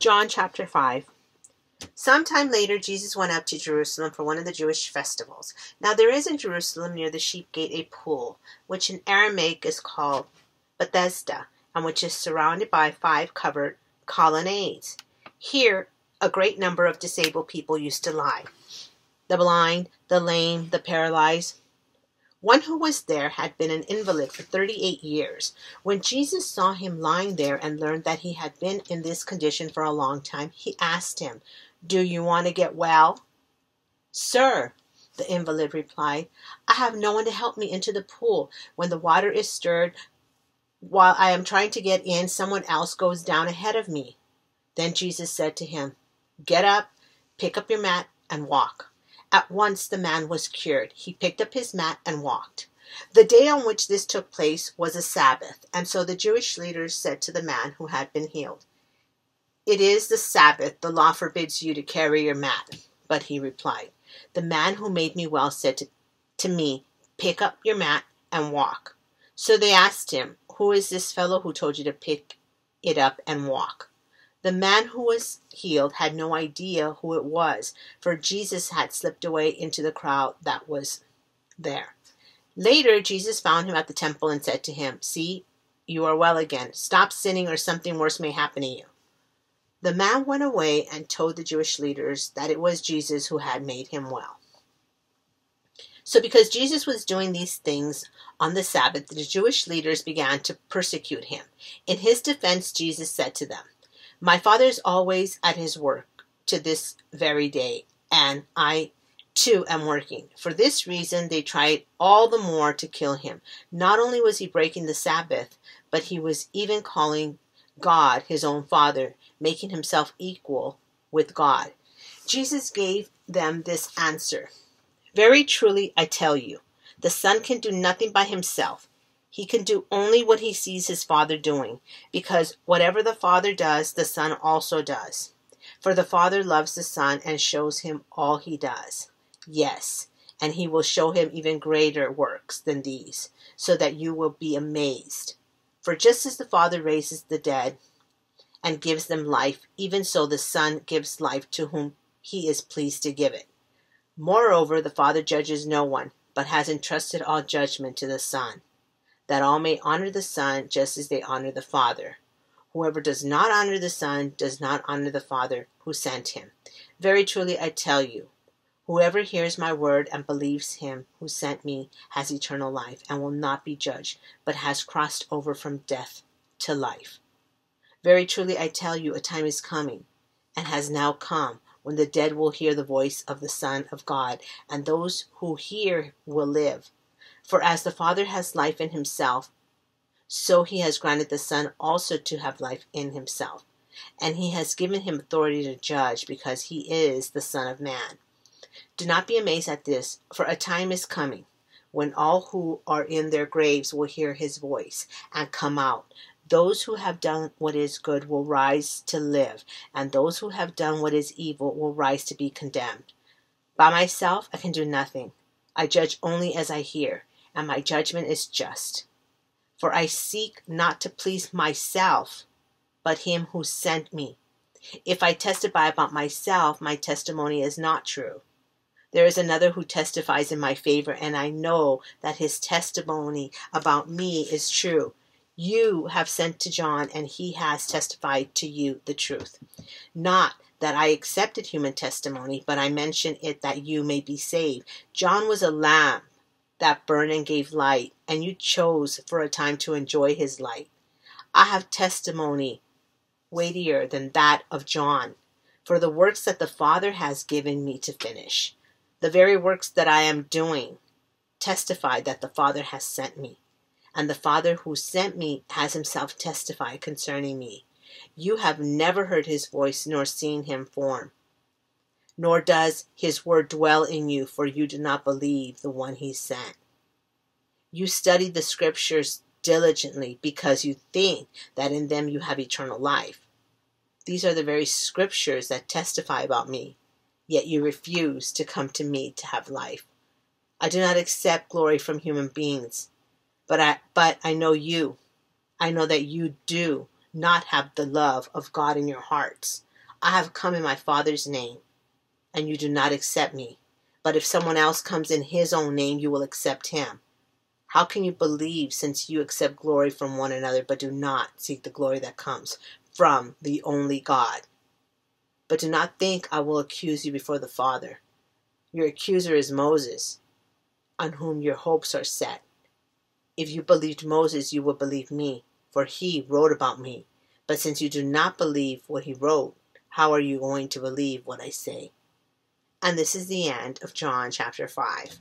John chapter 5. Sometime later, Jesus went up to Jerusalem for one of the Jewish festivals. Now, there is in Jerusalem near the sheep gate a pool, which in Aramaic is called Bethesda, and which is surrounded by five covered colonnades. Here, a great number of disabled people used to lie the blind, the lame, the paralyzed, one who was there had been an invalid for 38 years. When Jesus saw him lying there and learned that he had been in this condition for a long time, he asked him, Do you want to get well? Sir, the invalid replied, I have no one to help me into the pool. When the water is stirred, while I am trying to get in, someone else goes down ahead of me. Then Jesus said to him, Get up, pick up your mat, and walk. At once the man was cured. He picked up his mat and walked. The day on which this took place was a Sabbath, and so the Jewish leaders said to the man who had been healed, It is the Sabbath, the law forbids you to carry your mat. But he replied, The man who made me well said to, to me, Pick up your mat and walk. So they asked him, Who is this fellow who told you to pick it up and walk? The man who was healed had no idea who it was, for Jesus had slipped away into the crowd that was there. Later, Jesus found him at the temple and said to him, See, you are well again. Stop sinning, or something worse may happen to you. The man went away and told the Jewish leaders that it was Jesus who had made him well. So, because Jesus was doing these things on the Sabbath, the Jewish leaders began to persecute him. In his defense, Jesus said to them, my father is always at his work to this very day, and I too am working. For this reason, they tried all the more to kill him. Not only was he breaking the Sabbath, but he was even calling God his own Father, making himself equal with God. Jesus gave them this answer Very truly, I tell you, the Son can do nothing by himself. He can do only what he sees his Father doing, because whatever the Father does, the Son also does. For the Father loves the Son and shows him all he does. Yes, and he will show him even greater works than these, so that you will be amazed. For just as the Father raises the dead and gives them life, even so the Son gives life to whom he is pleased to give it. Moreover, the Father judges no one, but has entrusted all judgment to the Son that all may honor the Son just as they honor the Father. Whoever does not honor the Son does not honor the Father who sent him. Very truly I tell you, whoever hears my word and believes him who sent me has eternal life and will not be judged, but has crossed over from death to life. Very truly I tell you, a time is coming, and has now come, when the dead will hear the voice of the Son of God, and those who hear will live. For as the Father has life in himself, so he has granted the Son also to have life in himself. And he has given him authority to judge, because he is the Son of Man. Do not be amazed at this, for a time is coming when all who are in their graves will hear his voice and come out. Those who have done what is good will rise to live, and those who have done what is evil will rise to be condemned. By myself I can do nothing. I judge only as I hear and my judgment is just. For I seek not to please myself, but him who sent me. If I testify about myself, my testimony is not true. There is another who testifies in my favor, and I know that his testimony about me is true. You have sent to John, and he has testified to you the truth. Not that I accepted human testimony, but I mention it that you may be saved. John was a lamb that burned and gave light, and you chose for a time to enjoy his light. I have testimony weightier than that of John, for the works that the Father has given me to finish, the very works that I am doing, testify that the Father has sent me, and the Father who sent me has himself testified concerning me. You have never heard his voice nor seen him form nor does his word dwell in you, for you do not believe the one he sent. You study the scriptures diligently because you think that in them you have eternal life. These are the very scriptures that testify about me, yet you refuse to come to me to have life. I do not accept glory from human beings, but I, but I know you. I know that you do not have the love of God in your hearts. I have come in my Father's name, and you do not accept me. But if someone else comes in his own name, you will accept him. How can you believe since you accept glory from one another, but do not seek the glory that comes from the only God? But do not think I will accuse you before the Father. Your accuser is Moses, on whom your hopes are set. If you believed Moses, you would believe me, for he wrote about me. But since you do not believe what he wrote, how are you going to believe what I say? And this is the end of John chapter 5.